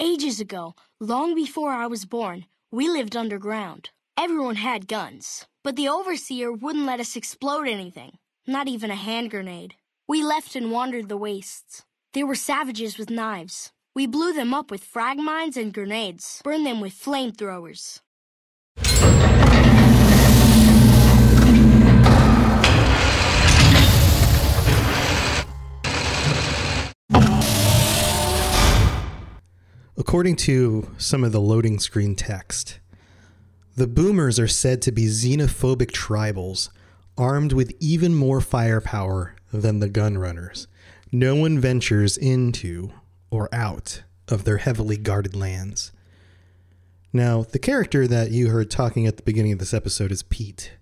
Ages ago, long before I was born, we lived underground. Everyone had guns, but the overseer wouldn't let us explode anything, not even a hand grenade. We left and wandered the wastes. There were savages with knives. We blew them up with frag mines and grenades, burned them with flamethrowers. According to some of the loading screen text, the boomers are said to be xenophobic tribals armed with even more firepower than the gunrunners. No one ventures into or out of their heavily guarded lands. Now, the character that you heard talking at the beginning of this episode is Pete.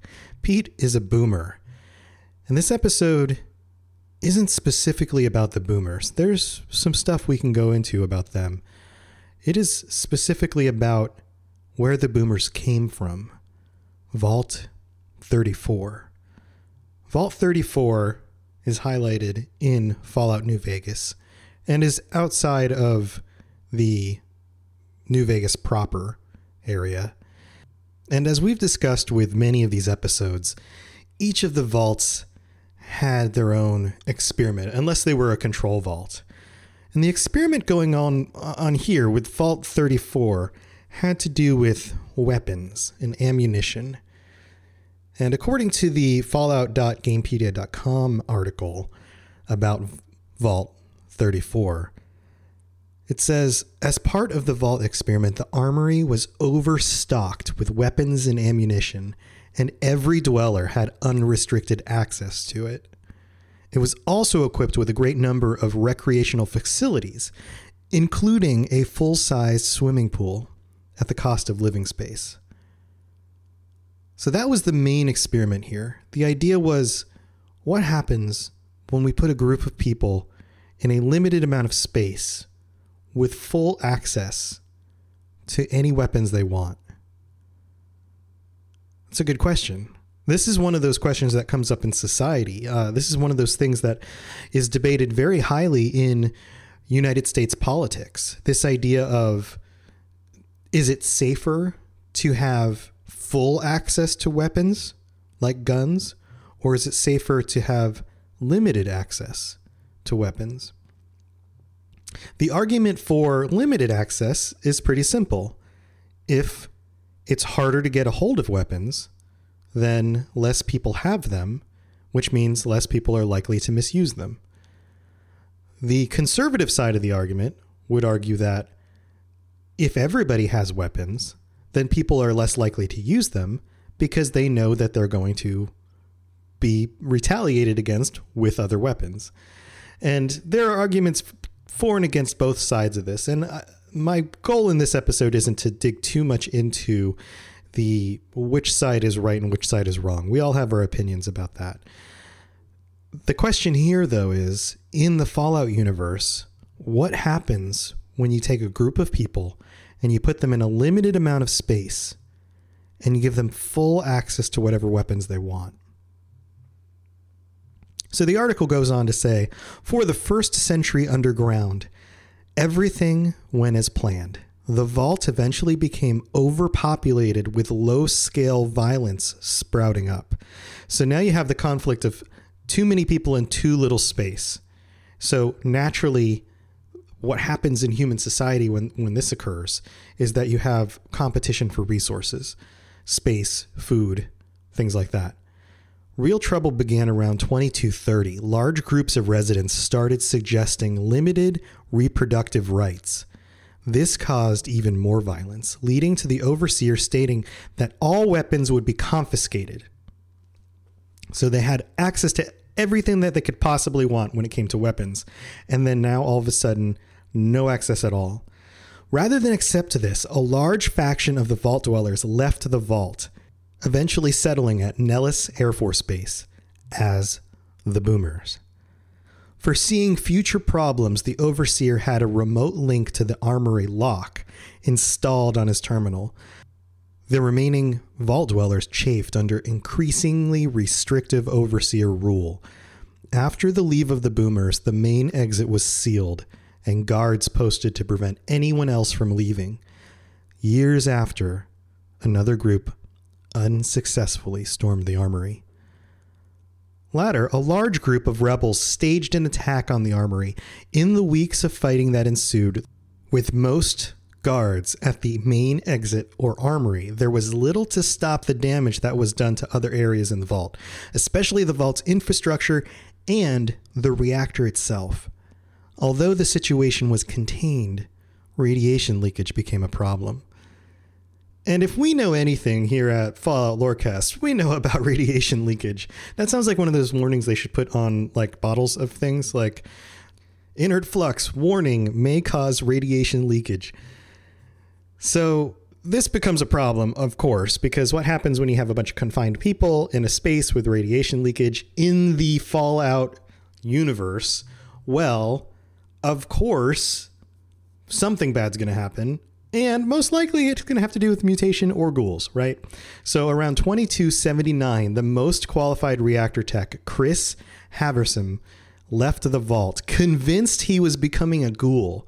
Pete is a boomer. And this episode isn't specifically about the boomers. There's some stuff we can go into about them. It is specifically about where the boomers came from. Vault 34. Vault 34 is highlighted in Fallout New Vegas and is outside of the New Vegas proper area. And as we've discussed with many of these episodes, each of the vaults had their own experiment, unless they were a control vault. And the experiment going on uh, on here with Vault 34 had to do with weapons and ammunition. And according to the fallout.gamepedia.com article about Vault 34, it says as part of the Vault experiment, the armory was overstocked with weapons and ammunition, and every dweller had unrestricted access to it. It was also equipped with a great number of recreational facilities, including a full sized swimming pool at the cost of living space. So that was the main experiment here. The idea was what happens when we put a group of people in a limited amount of space with full access to any weapons they want? That's a good question. This is one of those questions that comes up in society. Uh, this is one of those things that is debated very highly in United States politics. This idea of is it safer to have full access to weapons like guns, or is it safer to have limited access to weapons? The argument for limited access is pretty simple. If it's harder to get a hold of weapons, then less people have them, which means less people are likely to misuse them. The conservative side of the argument would argue that if everybody has weapons, then people are less likely to use them because they know that they're going to be retaliated against with other weapons. And there are arguments for and against both sides of this. And uh, my goal in this episode isn't to dig too much into the which side is right and which side is wrong. We all have our opinions about that. The question here, though, is in the Fallout universe, what happens when you take a group of people and you put them in a limited amount of space and you give them full access to whatever weapons they want? So the article goes on to say for the first century underground, everything went as planned the vault eventually became overpopulated with low scale violence sprouting up. So now you have the conflict of too many people in too little space. So naturally, what happens in human society when, when this occurs is that you have competition for resources, space, food, things like that. Real trouble began around 2230. Large groups of residents started suggesting limited reproductive rights this caused even more violence, leading to the overseer stating that all weapons would be confiscated. So they had access to everything that they could possibly want when it came to weapons. And then now all of a sudden, no access at all. Rather than accept this, a large faction of the vault dwellers left the vault, eventually settling at Nellis Air Force Base as the Boomers. Foreseeing future problems, the Overseer had a remote link to the armory lock installed on his terminal. The remaining vault dwellers chafed under increasingly restrictive Overseer rule. After the leave of the Boomers, the main exit was sealed and guards posted to prevent anyone else from leaving. Years after, another group unsuccessfully stormed the armory. Latter, a large group of rebels staged an attack on the armory. In the weeks of fighting that ensued, with most guards at the main exit or armory, there was little to stop the damage that was done to other areas in the vault, especially the vault's infrastructure and the reactor itself. Although the situation was contained, radiation leakage became a problem. And if we know anything here at Fallout Lorecast, we know about radiation leakage. That sounds like one of those warnings they should put on like bottles of things like inert flux warning may cause radiation leakage. So this becomes a problem, of course, because what happens when you have a bunch of confined people in a space with radiation leakage in the Fallout universe? Well, of course, something bad's going to happen. And most likely it's going to have to do with mutation or ghouls, right? So around 2279, the most qualified reactor tech, Chris Haversam, left the vault, convinced he was becoming a ghoul.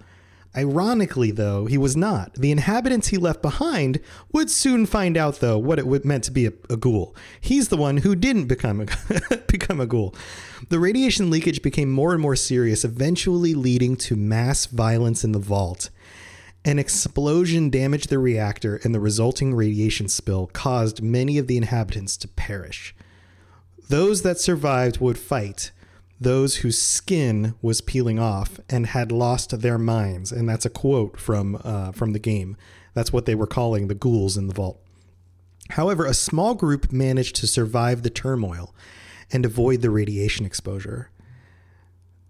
Ironically, though, he was not. The inhabitants he left behind would soon find out, though, what it meant to be a, a ghoul. He's the one who didn't become a, become a ghoul. The radiation leakage became more and more serious, eventually leading to mass violence in the vault. An explosion damaged the reactor, and the resulting radiation spill caused many of the inhabitants to perish. Those that survived would fight those whose skin was peeling off and had lost their minds. And that's a quote from uh, from the game. That's what they were calling the ghouls in the vault. However, a small group managed to survive the turmoil and avoid the radiation exposure.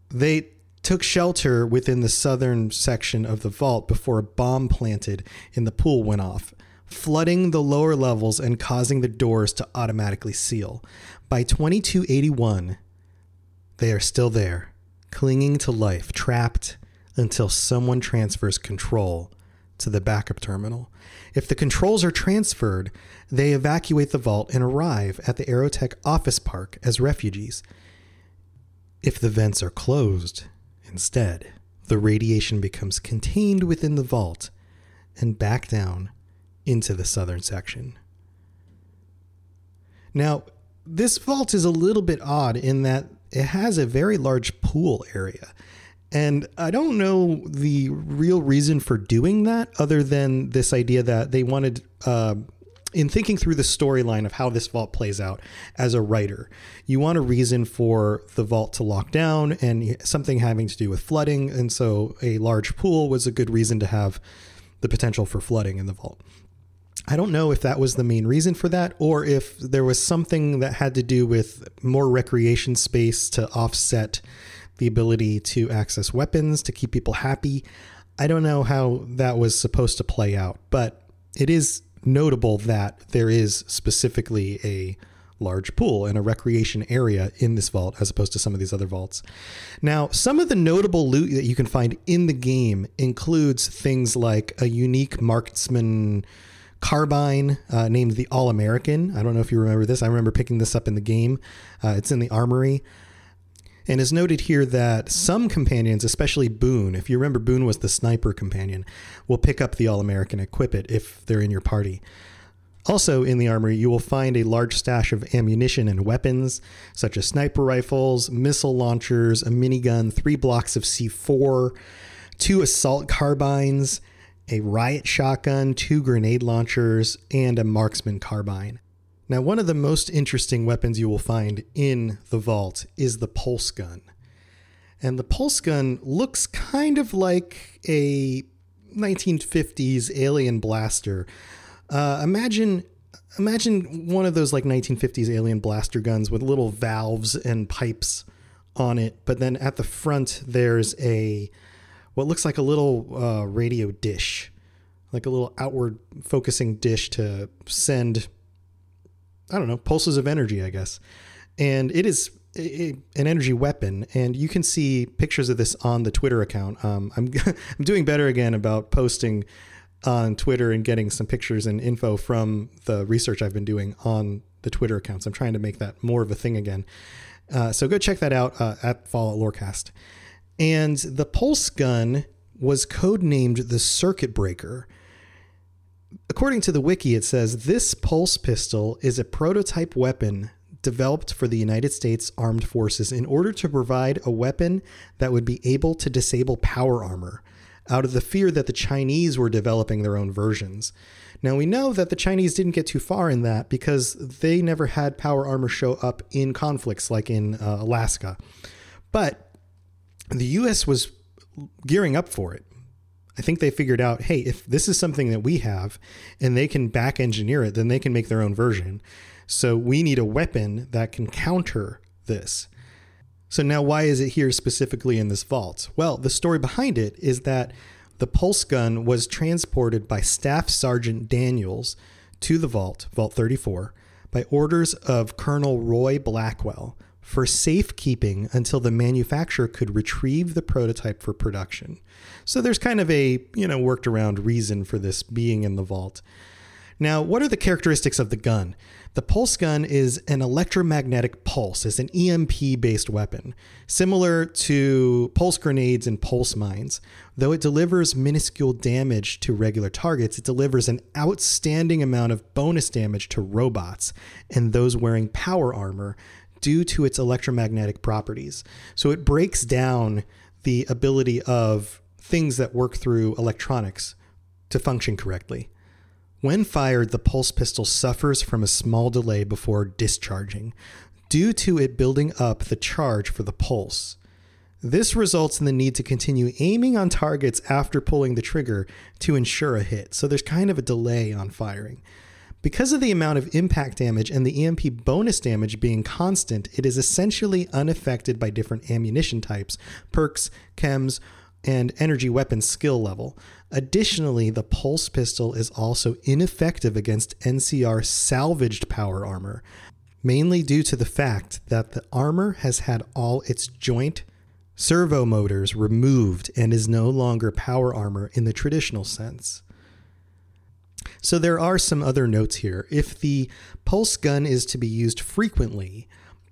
They took shelter within the southern section of the vault before a bomb planted in the pool went off, flooding the lower levels and causing the doors to automatically seal. By 2281, they are still there, clinging to life, trapped until someone transfers control to the backup terminal. If the controls are transferred, they evacuate the vault and arrive at the Aerotech office park as refugees. If the vents are closed, instead, the radiation becomes contained within the vault and back down into the southern section. Now, this vault is a little bit odd in that it has a very large pool area. And I don't know the real reason for doing that other than this idea that they wanted, uh, in thinking through the storyline of how this vault plays out as a writer, you want a reason for the vault to lock down and something having to do with flooding. And so a large pool was a good reason to have the potential for flooding in the vault. I don't know if that was the main reason for that or if there was something that had to do with more recreation space to offset the ability to access weapons to keep people happy. I don't know how that was supposed to play out, but it is notable that there is specifically a large pool and a recreation area in this vault as opposed to some of these other vaults. Now, some of the notable loot that you can find in the game includes things like a unique marksman carbine uh, named the All American. I don't know if you remember this. I remember picking this up in the game. Uh, it's in the armory. And it's noted here that some companions, especially Boone, if you remember, Boone was the sniper companion, will pick up the All American, equip it if they're in your party. Also, in the armory, you will find a large stash of ammunition and weapons, such as sniper rifles, missile launchers, a minigun, three blocks of C4, two assault carbines, a riot shotgun, two grenade launchers, and a marksman carbine. Now, one of the most interesting weapons you will find in the vault is the pulse gun. And the pulse gun looks kind of like a 1950s alien blaster. Uh, imagine imagine one of those like 1950s alien blaster guns with little valves and pipes on it, but then at the front there's a what looks like a little uh, radio dish, like a little outward focusing dish to send, I don't know, pulses of energy, I guess. And it is a, an energy weapon, and you can see pictures of this on the Twitter account. Um, I'm I'm doing better again about posting on Twitter and getting some pictures and info from the research I've been doing on the Twitter accounts. I'm trying to make that more of a thing again. Uh, so go check that out uh, at Fallout Lorecast. And the pulse gun was codenamed the Circuit Breaker. According to the wiki, it says this pulse pistol is a prototype weapon developed for the United States Armed Forces in order to provide a weapon that would be able to disable power armor out of the fear that the Chinese were developing their own versions. Now, we know that the Chinese didn't get too far in that because they never had power armor show up in conflicts like in uh, Alaska. But the US was gearing up for it. I think they figured out hey, if this is something that we have and they can back engineer it, then they can make their own version. So we need a weapon that can counter this. So now, why is it here specifically in this vault? Well, the story behind it is that the pulse gun was transported by Staff Sergeant Daniels to the vault, Vault 34, by orders of Colonel Roy Blackwell for safekeeping until the manufacturer could retrieve the prototype for production. So there's kind of a, you know, worked around reason for this being in the vault. Now, what are the characteristics of the gun? The pulse gun is an electromagnetic pulse, it's an EMP based weapon, similar to pulse grenades and pulse mines. Though it delivers minuscule damage to regular targets, it delivers an outstanding amount of bonus damage to robots and those wearing power armor due to its electromagnetic properties. So it breaks down the ability of things that work through electronics to function correctly. When fired, the pulse pistol suffers from a small delay before discharging, due to it building up the charge for the pulse. This results in the need to continue aiming on targets after pulling the trigger to ensure a hit, so there's kind of a delay on firing. Because of the amount of impact damage and the EMP bonus damage being constant, it is essentially unaffected by different ammunition types, perks, chems, and energy weapon skill level. Additionally, the pulse pistol is also ineffective against NCR salvaged power armor, mainly due to the fact that the armor has had all its joint servo motors removed and is no longer power armor in the traditional sense. So there are some other notes here. If the pulse gun is to be used frequently,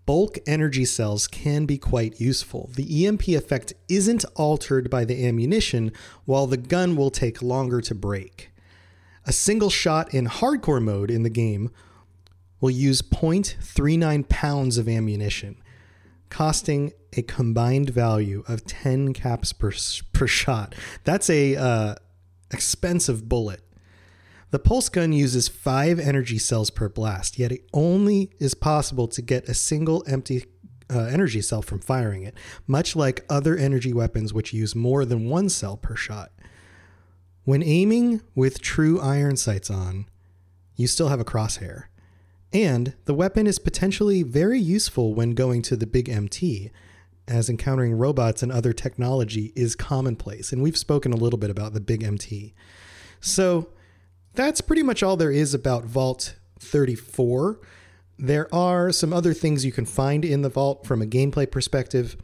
bulk energy cells can be quite useful. The EMP effect isn't altered by the ammunition, while the gun will take longer to break. A single shot in hardcore mode in the game will use 0.39 pounds of ammunition, costing a combined value of 10 caps per, per shot. That's a uh, expensive bullet. The pulse gun uses five energy cells per blast, yet it only is possible to get a single empty uh, energy cell from firing it, much like other energy weapons which use more than one cell per shot. When aiming with true iron sights on, you still have a crosshair. And the weapon is potentially very useful when going to the big MT, as encountering robots and other technology is commonplace. And we've spoken a little bit about the big MT. So, that's pretty much all there is about Vault 34. There are some other things you can find in the vault from a gameplay perspective.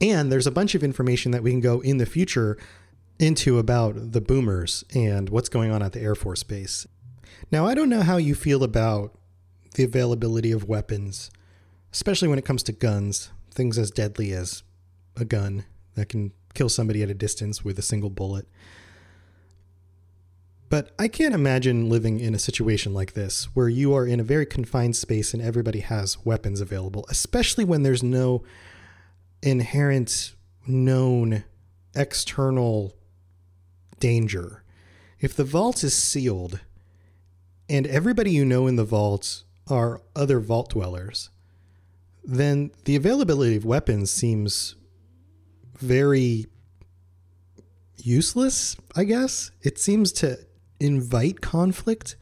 And there's a bunch of information that we can go in the future into about the boomers and what's going on at the Air Force Base. Now, I don't know how you feel about the availability of weapons, especially when it comes to guns, things as deadly as a gun that can kill somebody at a distance with a single bullet. But I can't imagine living in a situation like this where you are in a very confined space and everybody has weapons available, especially when there's no inherent known external danger. If the vault is sealed and everybody you know in the vault are other vault dwellers, then the availability of weapons seems very useless, I guess. It seems to invite conflict.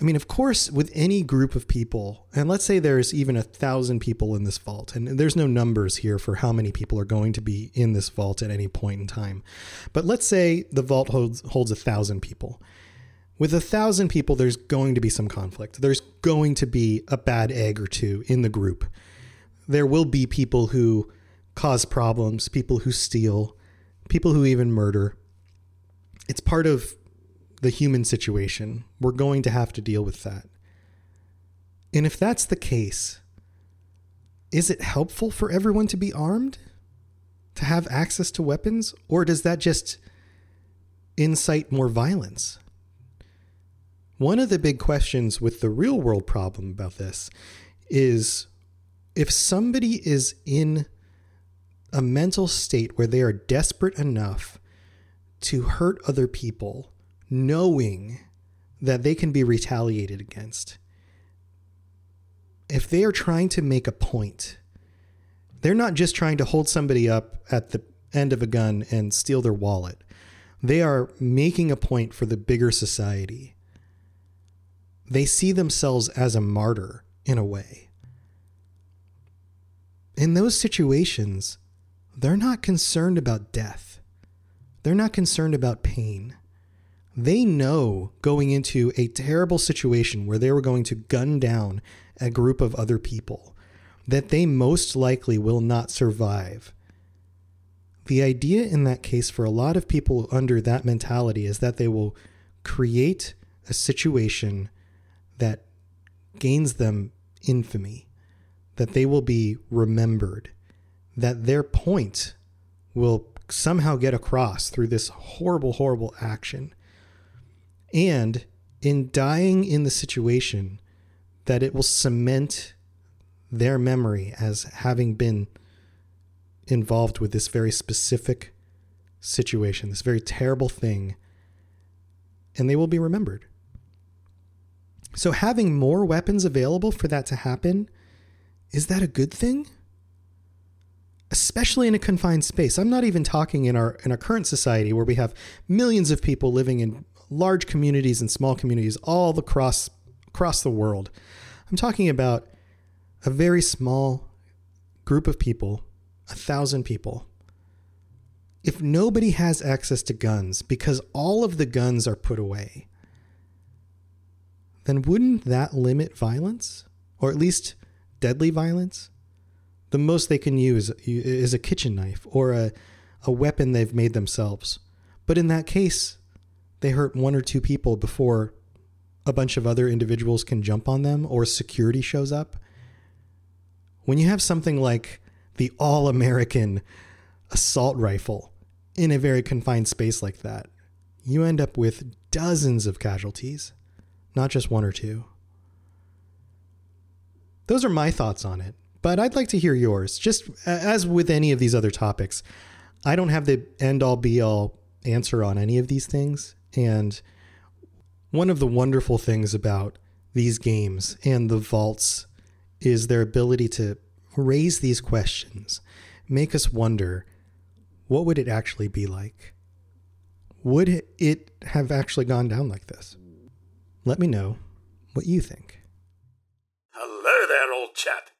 I mean, of course, with any group of people, and let's say there's even a thousand people in this vault, and there's no numbers here for how many people are going to be in this vault at any point in time. But let's say the vault holds, holds a thousand people. With a thousand people, there's going to be some conflict. There's going to be a bad egg or two in the group. There will be people who cause problems, people who steal, people who even murder. It's part of the human situation. We're going to have to deal with that. And if that's the case, is it helpful for everyone to be armed? To have access to weapons? Or does that just incite more violence? One of the big questions with the real world problem about this is if somebody is in a mental state where they are desperate enough to hurt other people knowing that they can be retaliated against. If they are trying to make a point, they're not just trying to hold somebody up at the end of a gun and steal their wallet. They are making a point for the bigger society. They see themselves as a martyr in a way. In those situations, they're not concerned about death. They're not concerned about pain they know going into a terrible situation where they were going to gun down a group of other people that they most likely will not survive. The idea in that case for a lot of people under that mentality is that they will create a situation that gains them infamy, that they will be remembered, that their point will somehow get across through this horrible, horrible action and in dying in the situation that it will cement their memory as having been involved with this very specific situation, this very terrible thing, and they will be remembered. So, having more weapons available for that to happen, is that a good thing? Especially in a confined space. I'm not even talking in our in our current society where we have millions of people living in large communities and small communities all across across the world. I'm talking about a very small group of people, a thousand people. If nobody has access to guns because all of the guns are put away, then wouldn't that limit violence? Or at least deadly violence? The most they can use is a kitchen knife or a, a weapon they've made themselves. But in that case, they hurt one or two people before a bunch of other individuals can jump on them or security shows up. When you have something like the all American assault rifle in a very confined space like that, you end up with dozens of casualties, not just one or two. Those are my thoughts on it, but I'd like to hear yours. Just as with any of these other topics, I don't have the end all be all answer on any of these things. And one of the wonderful things about these games and the vaults is their ability to raise these questions, make us wonder what would it actually be like? Would it have actually gone down like this? Let me know what you think. Hello there, old chap.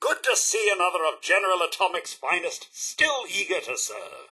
Good to see another of General Atomic's finest, still eager to serve.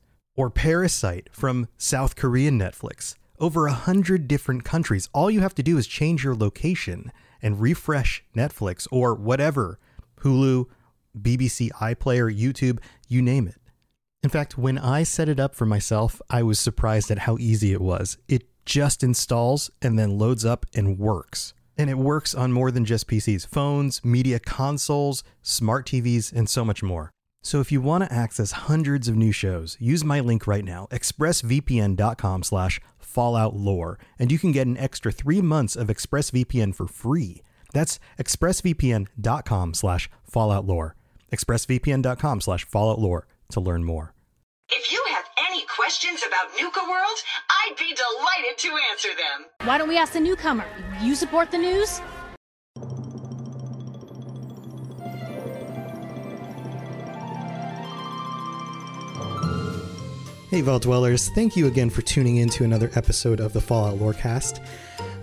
or Parasite from South Korean Netflix. Over a hundred different countries. All you have to do is change your location and refresh Netflix or whatever Hulu, BBC iPlayer, YouTube, you name it. In fact, when I set it up for myself, I was surprised at how easy it was. It just installs and then loads up and works. And it works on more than just PCs, phones, media consoles, smart TVs, and so much more. So if you want to access hundreds of new shows, use my link right now, expressvpn.com slash falloutlore, and you can get an extra three months of ExpressVPN for free. That's expressvpn.com slash fallout lore. expressvpn.com slash fallout lore to learn more. If you have any questions about Nuka World, I'd be delighted to answer them. Why don't we ask the newcomer? You support the news? Hey, Vault Dwellers, thank you again for tuning in to another episode of the Fallout Lorecast.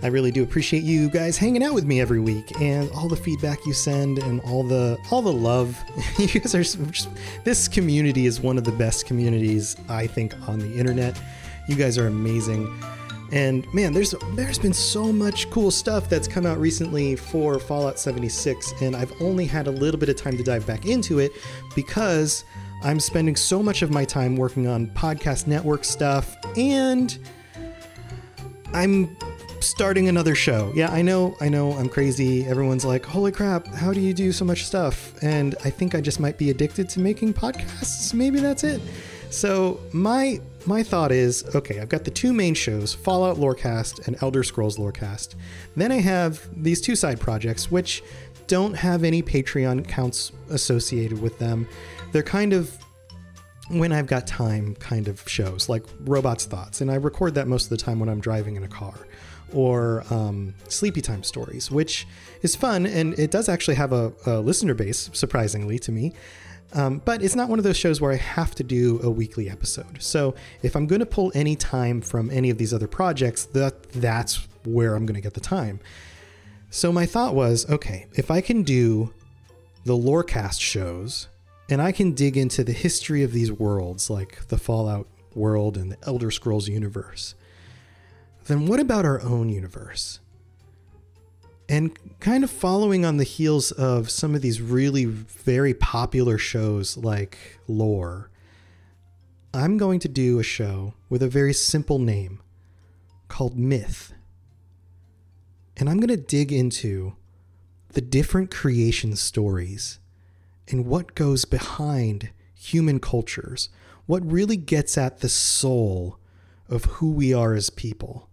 I really do appreciate you guys hanging out with me every week and all the feedback you send and all the all the love. you guys are just, this community is one of the best communities I think on the internet. You guys are amazing. And man, there's there's been so much cool stuff that's come out recently for Fallout 76 and I've only had a little bit of time to dive back into it because I'm spending so much of my time working on podcast network stuff and I'm starting another show. Yeah, I know, I know, I'm crazy. Everyone's like, holy crap, how do you do so much stuff? And I think I just might be addicted to making podcasts. Maybe that's it. So my my thought is, okay, I've got the two main shows, Fallout Lorecast and Elder Scrolls Lorecast. Then I have these two side projects, which don't have any Patreon accounts associated with them. They're kind of when I've got time kind of shows, like Robots Thoughts, and I record that most of the time when I'm driving in a car, or um, Sleepy Time Stories, which is fun and it does actually have a, a listener base, surprisingly to me. Um, but it's not one of those shows where I have to do a weekly episode. So if I'm going to pull any time from any of these other projects, that that's where I'm going to get the time. So my thought was, okay, if I can do the Lorecast shows and I can dig into the history of these worlds, like the Fallout world and the Elder Scrolls universe, then what about our own universe? And kind of following on the heels of some of these really very popular shows like Lore, I'm going to do a show with a very simple name called Myth. And I'm going to dig into the different creation stories and what goes behind human cultures, what really gets at the soul of who we are as people,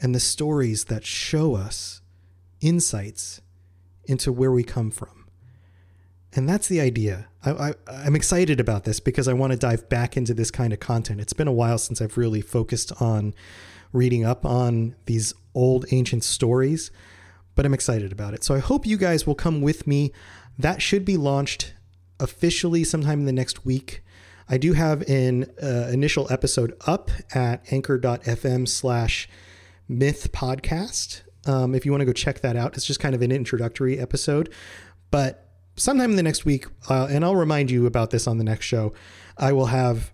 and the stories that show us insights into where we come from. And that's the idea. I, am excited about this because I want to dive back into this kind of content. It's been a while since I've really focused on reading up on these old ancient stories, but I'm excited about it. So I hope you guys will come with me. That should be launched officially sometime in the next week. I do have an uh, initial episode up at anchor.fm slash myth podcast. Um, if you want to go check that out, it's just kind of an introductory episode. But sometime in the next week, uh, and I'll remind you about this on the next show, I will have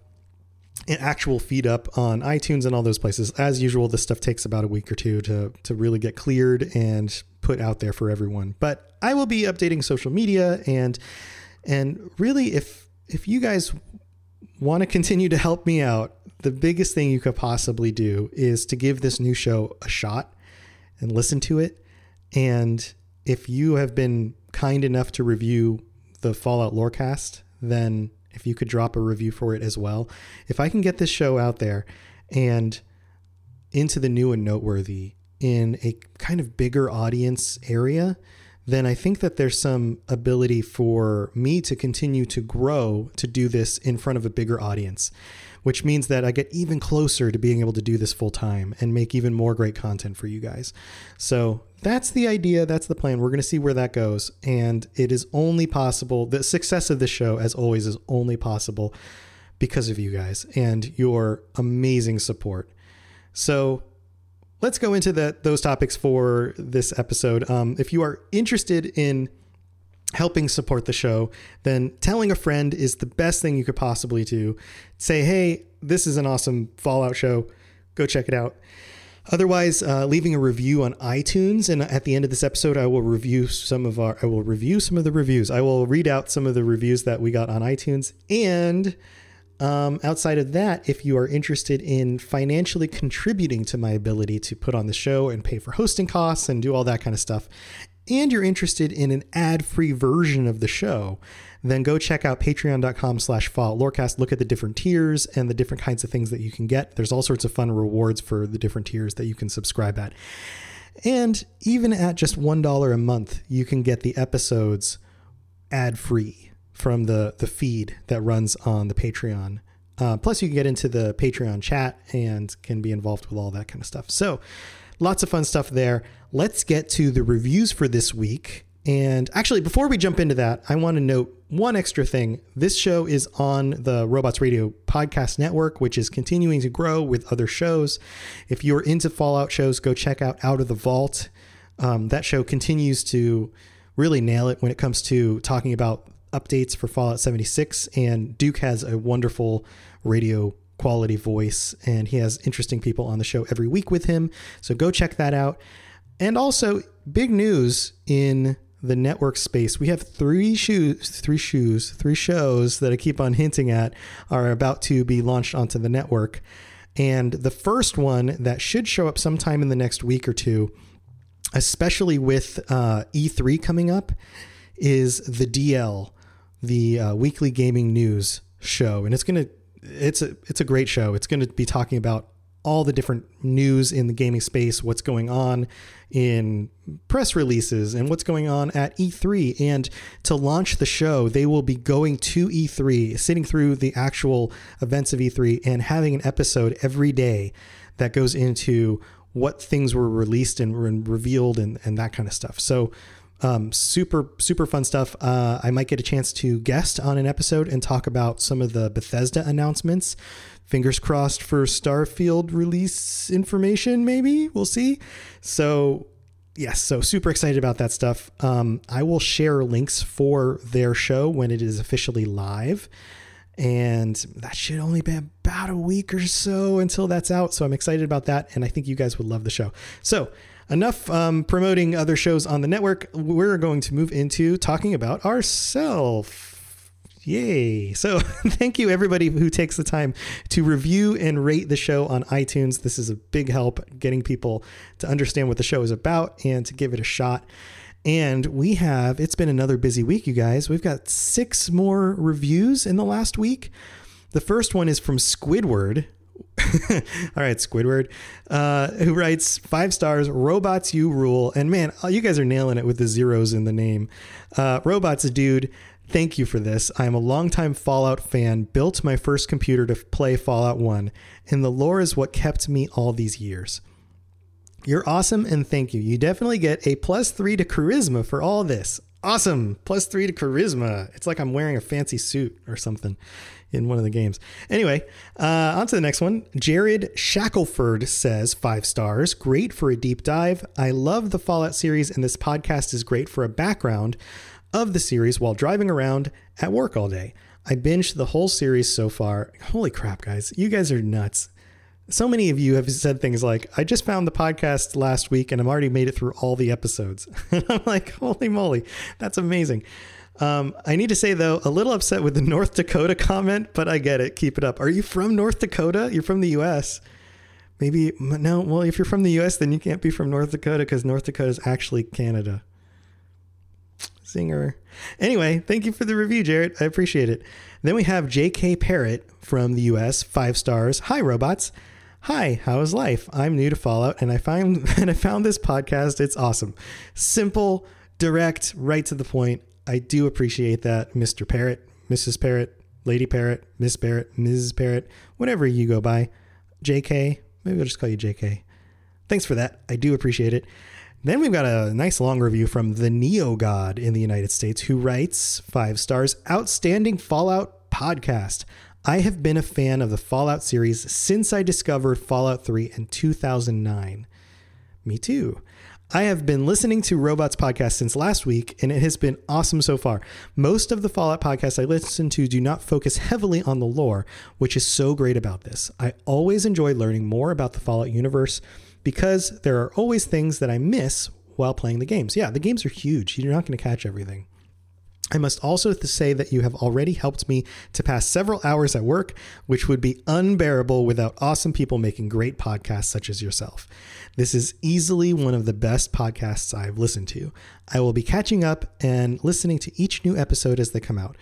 an actual feed up on iTunes and all those places. As usual, this stuff takes about a week or two to to really get cleared and put out there for everyone. But I will be updating social media and and really if if you guys want to continue to help me out, the biggest thing you could possibly do is to give this new show a shot and listen to it. And if you have been kind enough to review the Fallout Lorecast, then if you could drop a review for it as well. If I can get this show out there and into the new and noteworthy in a kind of bigger audience area, then I think that there's some ability for me to continue to grow to do this in front of a bigger audience, which means that I get even closer to being able to do this full time and make even more great content for you guys. So that's the idea. That's the plan. We're going to see where that goes. And it is only possible, the success of this show, as always, is only possible because of you guys and your amazing support. So let's go into that those topics for this episode. Um, if you are interested in helping support the show, then telling a friend is the best thing you could possibly do. Say, hey, this is an awesome Fallout show. Go check it out. Otherwise, uh, leaving a review on iTunes, and at the end of this episode, I will review some of our. I will review some of the reviews. I will read out some of the reviews that we got on iTunes, and um, outside of that, if you are interested in financially contributing to my ability to put on the show and pay for hosting costs and do all that kind of stuff, and you're interested in an ad-free version of the show, then go check out patreon.com slash lorecast. Look at the different tiers and the different kinds of things that you can get. There's all sorts of fun rewards for the different tiers that you can subscribe at. And even at just $1 a month, you can get the episodes ad free from the, the feed that runs on the Patreon. Uh, plus, you can get into the Patreon chat and can be involved with all that kind of stuff. So, lots of fun stuff there. Let's get to the reviews for this week. And actually, before we jump into that, I want to note one extra thing. This show is on the Robots Radio podcast network, which is continuing to grow with other shows. If you're into Fallout shows, go check out Out of the Vault. Um, that show continues to really nail it when it comes to talking about updates for Fallout 76. And Duke has a wonderful radio quality voice, and he has interesting people on the show every week with him. So go check that out. And also, big news in the network space. We have three shoes, three shoes, three shows that I keep on hinting at are about to be launched onto the network. And the first one that should show up sometime in the next week or two, especially with uh, E3 coming up, is the DL, the uh, weekly gaming news show, and it's gonna it's a it's a great show. It's to be talking about all the different news in the gaming space, what's going on in press releases, and what's going on at E3. And to launch the show, they will be going to E3, sitting through the actual events of E3, and having an episode every day that goes into what things were released and revealed and, and that kind of stuff. So, um, super, super fun stuff. Uh, I might get a chance to guest on an episode and talk about some of the Bethesda announcements fingers crossed for Starfield release information, maybe. We'll see. So, yes, so super excited about that stuff. Um, I will share links for their show when it is officially live. And that should only be about a week or so until that's out. So I'm excited about that. And I think you guys would love the show. So, enough um, promoting other shows on the network. We're going to move into talking about ourselves. Yay. So, thank you everybody who takes the time to review and rate the show on iTunes. This is a big help getting people to understand what the show is about and to give it a shot. And we have, it's been another busy week, you guys. We've got six more reviews in the last week. The first one is from Squidward. All right, Squidward, uh, who writes five stars, robots you rule. And man, you guys are nailing it with the zeros in the name. Uh, robots, dude. Thank you for this. I am a longtime Fallout fan, built my first computer to play Fallout 1, and the lore is what kept me all these years. You're awesome and thank you. You definitely get a plus three to charisma for all this. Awesome. Plus three to charisma. It's like I'm wearing a fancy suit or something in one of the games. Anyway, uh, on to the next one. Jared Shackelford says five stars. Great for a deep dive. I love the Fallout series, and this podcast is great for a background of the series while driving around at work all day. I binged the whole series so far. Holy crap, guys. You guys are nuts. So many of you have said things like, I just found the podcast last week and I've already made it through all the episodes. and I'm like, holy moly, that's amazing. Um, I need to say, though, a little upset with the North Dakota comment, but I get it. Keep it up. Are you from North Dakota? You're from the US. Maybe, no, well, if you're from the US, then you can't be from North Dakota because North Dakota is actually Canada. Singer. Anyway, thank you for the review, Jared. I appreciate it. Then we have J.K. Parrott from the U.S. Five stars. Hi, robots. Hi, how is life? I'm new to Fallout, and I find and I found this podcast. It's awesome, simple, direct, right to the point. I do appreciate that, Mr. Parrot, Mrs. Parrot, Lady Parrot, Miss Parrot, Mrs. Parrot, whatever you go by. J.K. Maybe I'll just call you J.K. Thanks for that. I do appreciate it. Then we've got a nice long review from the Neo God in the United States who writes five stars Outstanding Fallout podcast. I have been a fan of the Fallout series since I discovered Fallout 3 in 2009. Me too. I have been listening to Robots podcast since last week, and it has been awesome so far. Most of the Fallout podcasts I listen to do not focus heavily on the lore, which is so great about this. I always enjoy learning more about the Fallout universe because there are always things that I miss while playing the games. Yeah, the games are huge. You're not going to catch everything. I must also say that you have already helped me to pass several hours at work, which would be unbearable without awesome people making great podcasts such as yourself. This is easily one of the best podcasts I've listened to. I will be catching up and listening to each new episode as they come out.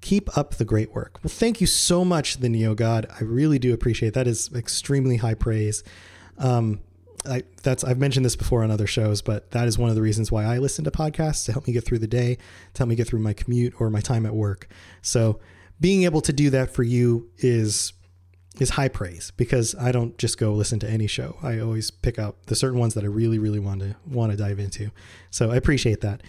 Keep up the great work. Well, thank you so much, the Neo God. I really do appreciate it. that. Is extremely high praise. Um, I, that's I've mentioned this before on other shows, but that is one of the reasons why I listen to podcasts to help me get through the day, to help me get through my commute or my time at work. So being able to do that for you is is high praise because I don't just go listen to any show. I always pick out the certain ones that I really, really want to want to dive into. So I appreciate that.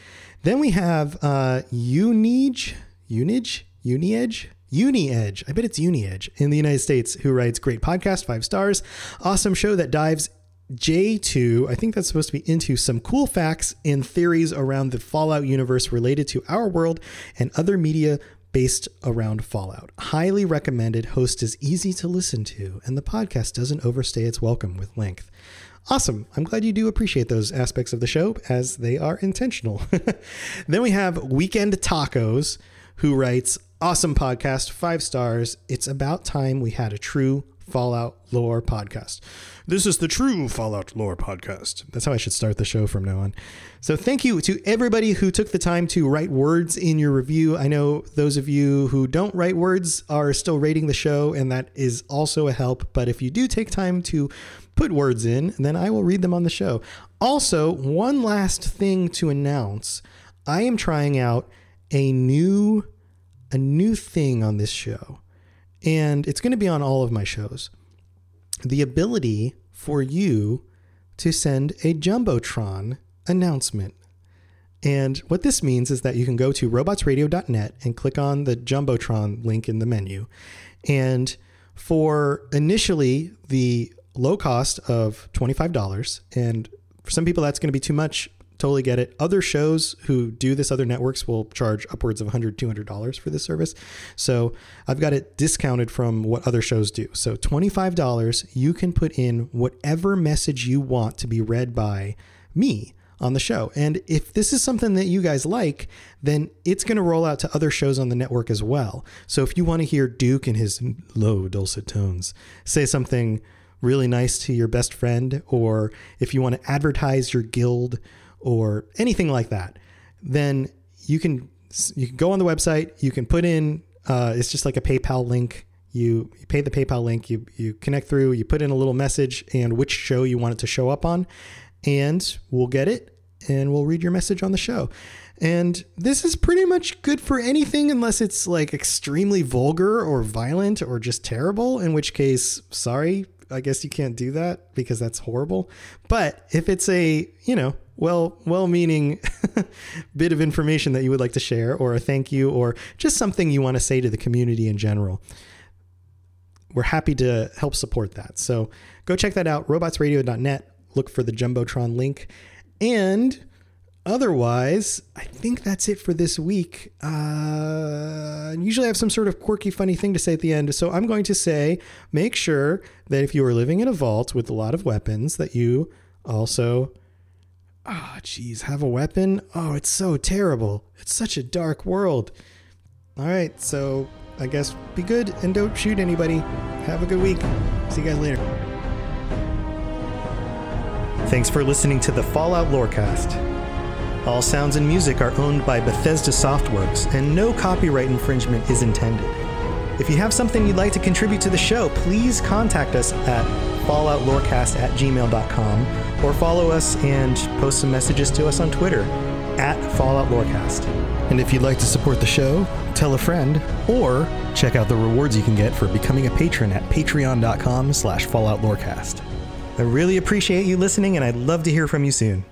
Then we have uh, Unige, Unige, Uniedge, UniEdge. I bet it's UniEdge in the United States, who writes great podcast, five stars, awesome show that dives J2, I think that's supposed to be into some cool facts and theories around the Fallout universe related to our world and other media based around Fallout. Highly recommended. Host is easy to listen to, and the podcast doesn't overstay its welcome with length. Awesome. I'm glad you do appreciate those aspects of the show as they are intentional. then we have Weekend Tacos, who writes Awesome podcast, five stars. It's about time we had a true Fallout lore podcast. This is the true Fallout lore podcast. That's how I should start the show from now on. So, thank you to everybody who took the time to write words in your review. I know those of you who don't write words are still rating the show, and that is also a help. But if you do take time to put words in, then I will read them on the show. Also, one last thing to announce I am trying out a new a new thing on this show and it's going to be on all of my shows. The ability for you to send a Jumbotron announcement. And what this means is that you can go to robotsradio.net and click on the Jumbotron link in the menu. And for initially the low cost of $25, and for some people that's going to be too much, totally get it. Other shows who do this, other networks will charge upwards of $100, $200 for this service. So I've got it discounted from what other shows do. So $25, you can put in whatever message you want to be read by me on the show. And if this is something that you guys like, then it's going to roll out to other shows on the network as well. So if you want to hear Duke in his low, dulcet tones say something really nice to your best friend, or if you want to advertise your guild or anything like that, then you can you can go on the website. You can put in uh, it's just like a PayPal link. You, you pay the PayPal link. You you connect through. You put in a little message and which show you want it to show up on, and we'll get it and we'll read your message on the show. And this is pretty much good for anything unless it's like extremely vulgar or violent or just terrible, in which case, sorry, I guess you can't do that because that's horrible. But if it's a, you know, well well-meaning bit of information that you would like to share or a thank you or just something you want to say to the community in general. We're happy to help support that. So go check that out robotsradio.net look for the jumbotron link. And otherwise i think that's it for this week. Uh, usually i have some sort of quirky funny thing to say at the end. So i'm going to say make sure that if you are living in a vault with a lot of weapons that you also Ah, oh, geez, have a weapon? Oh, it's so terrible. It's such a dark world. All right, so I guess be good and don't shoot anybody. Have a good week. See you guys later. Thanks for listening to the Fallout Lorecast. All sounds and music are owned by Bethesda Softworks, and no copyright infringement is intended. If you have something you'd like to contribute to the show, please contact us at falloutlorecast at gmail.com or follow us and post some messages to us on Twitter at Fallout Lorecast. And if you'd like to support the show, tell a friend or check out the rewards you can get for becoming a patron at patreon.com slash falloutlorecast. I really appreciate you listening and I'd love to hear from you soon.